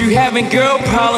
you having girl problems,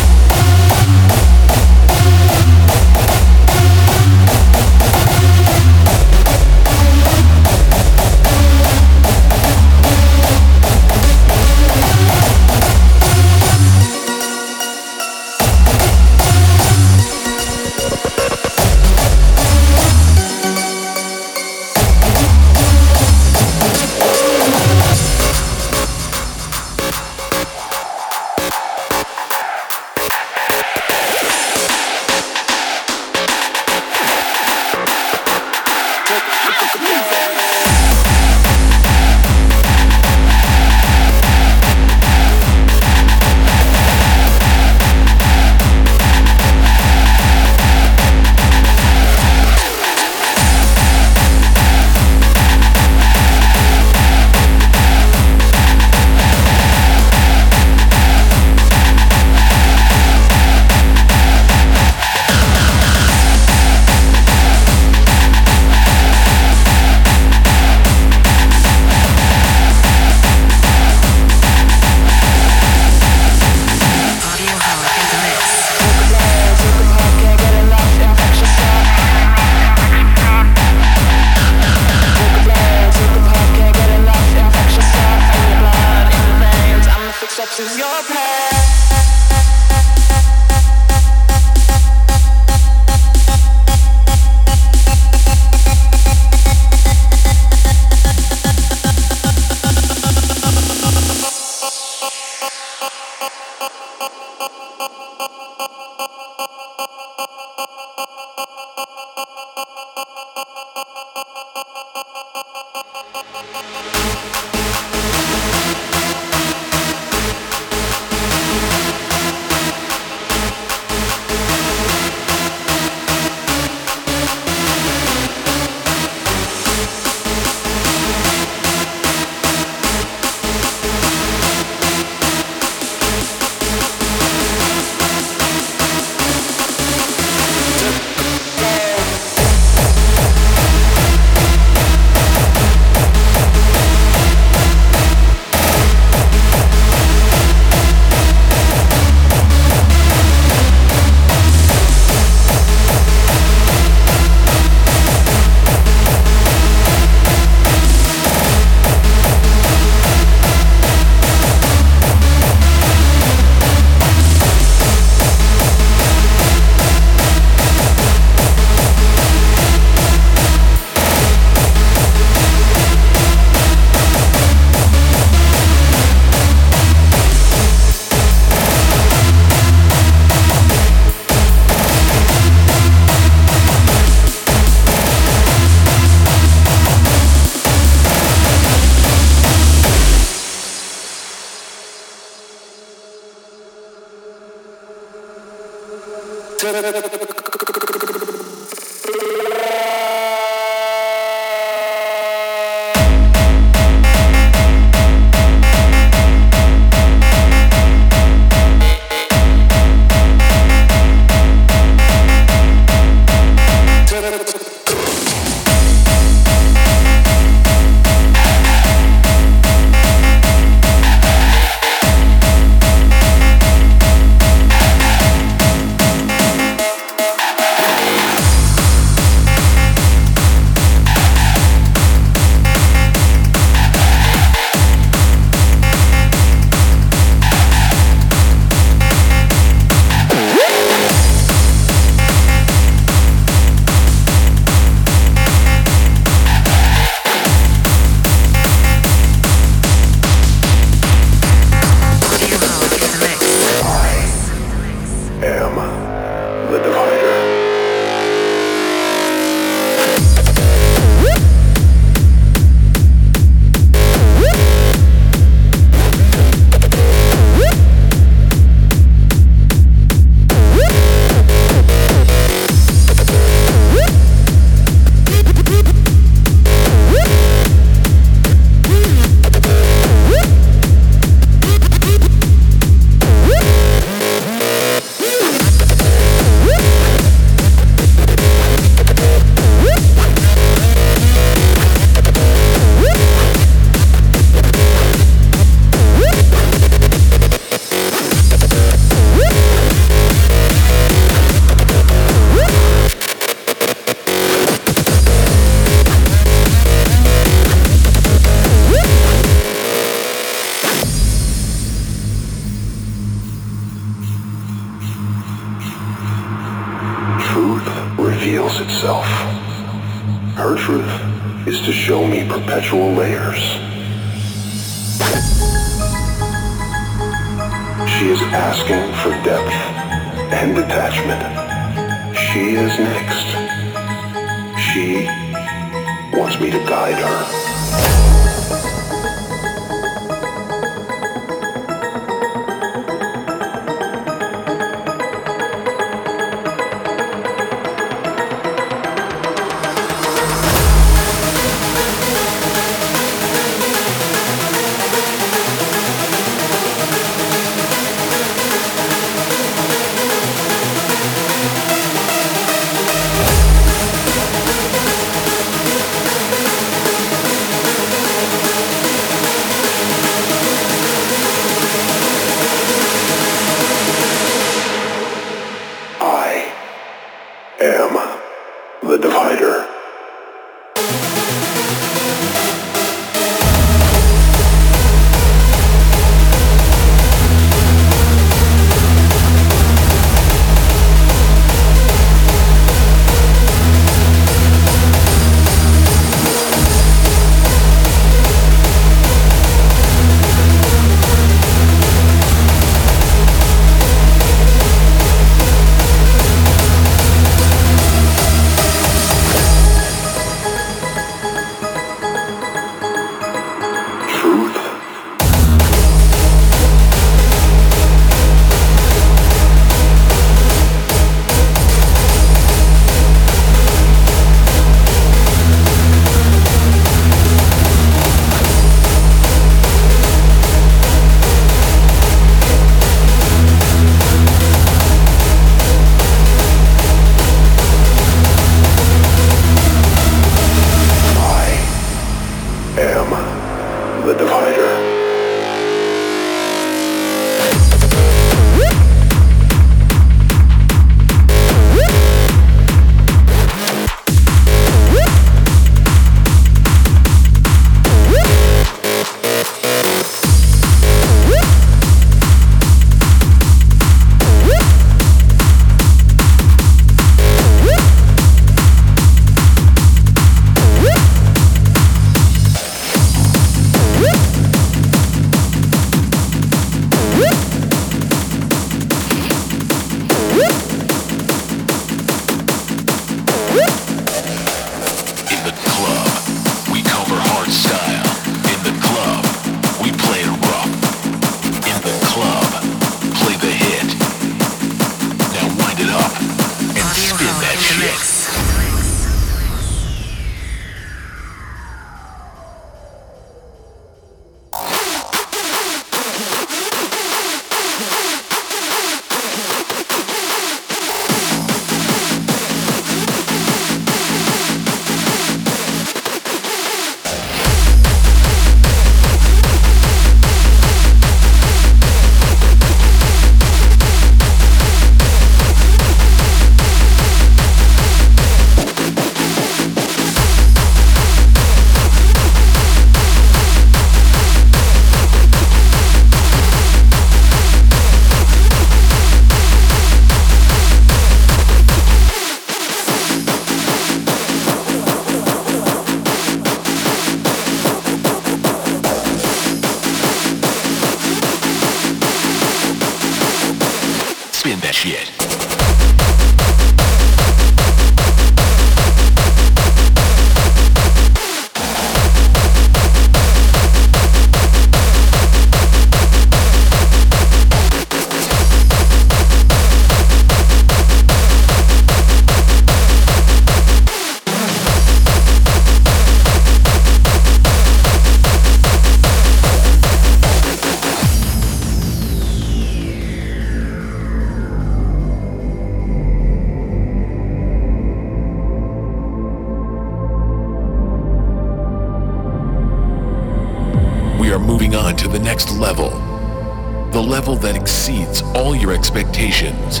your expectations.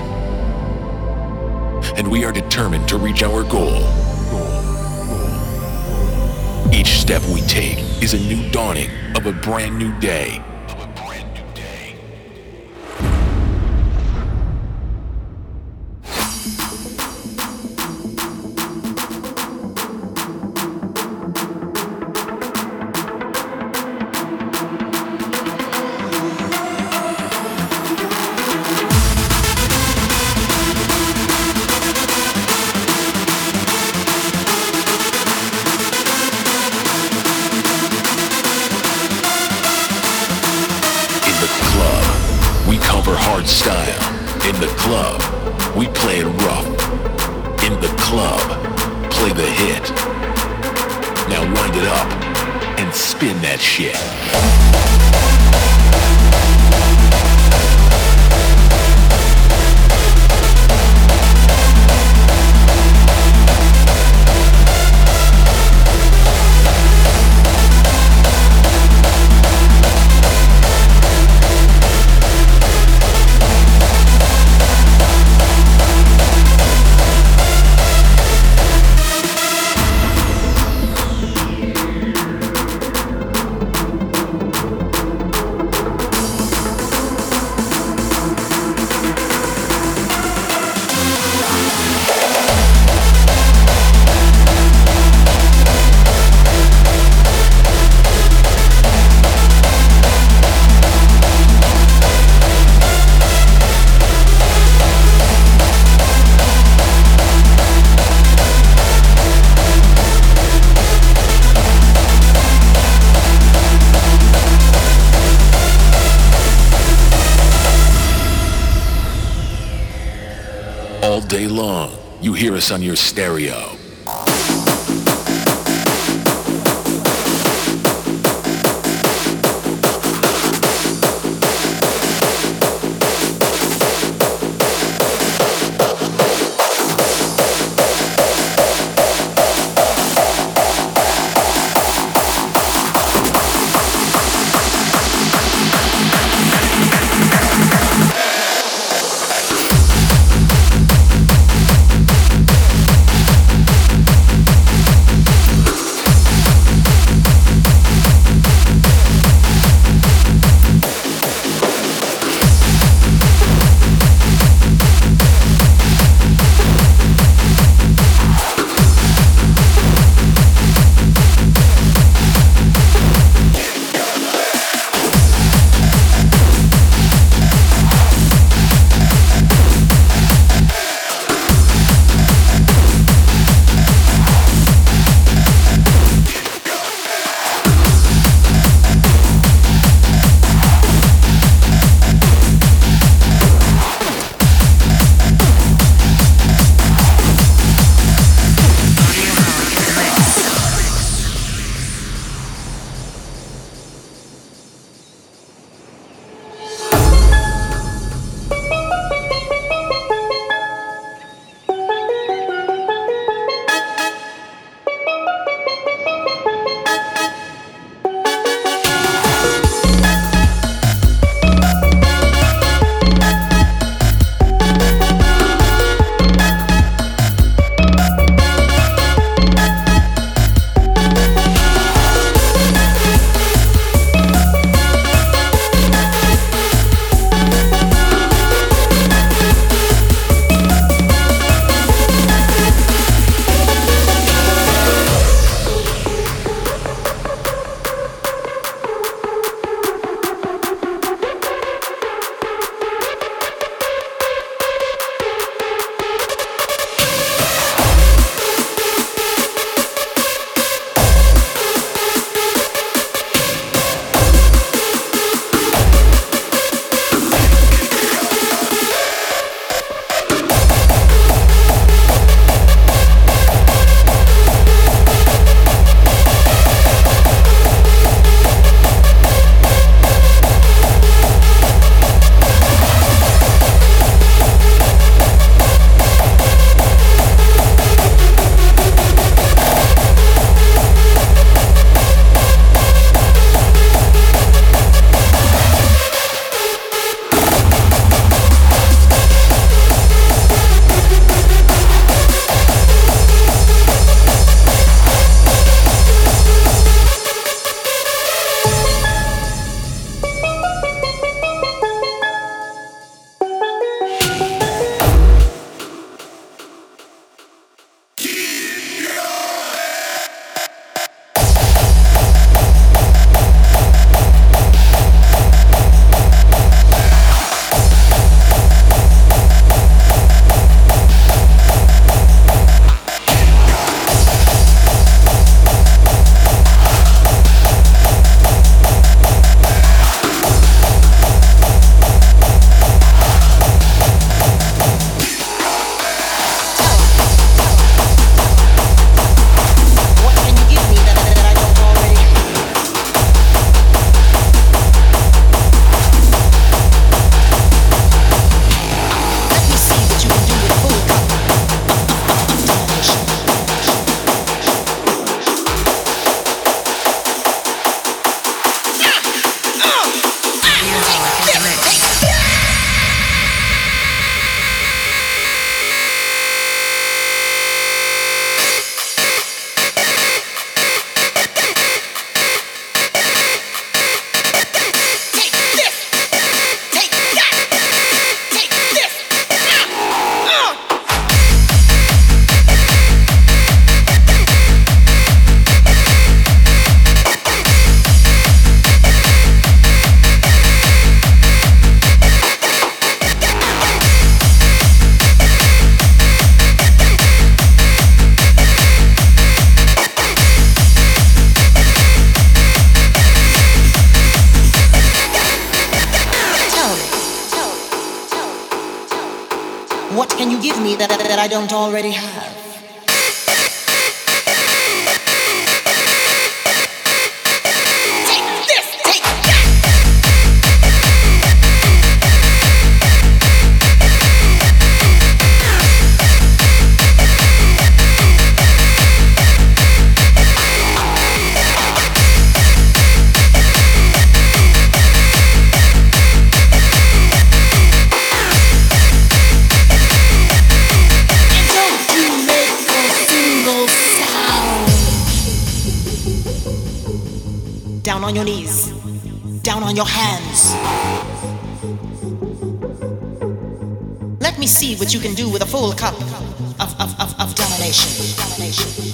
And we are determined to reach our goal. Each step we take is a new dawning of a brand new day. Hear us on your stereo. Don't already have? On your hands. Let me see what you can do with a full cup of, of, of, of domination. domination.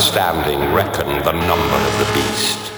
Understanding reckon the number of the beast.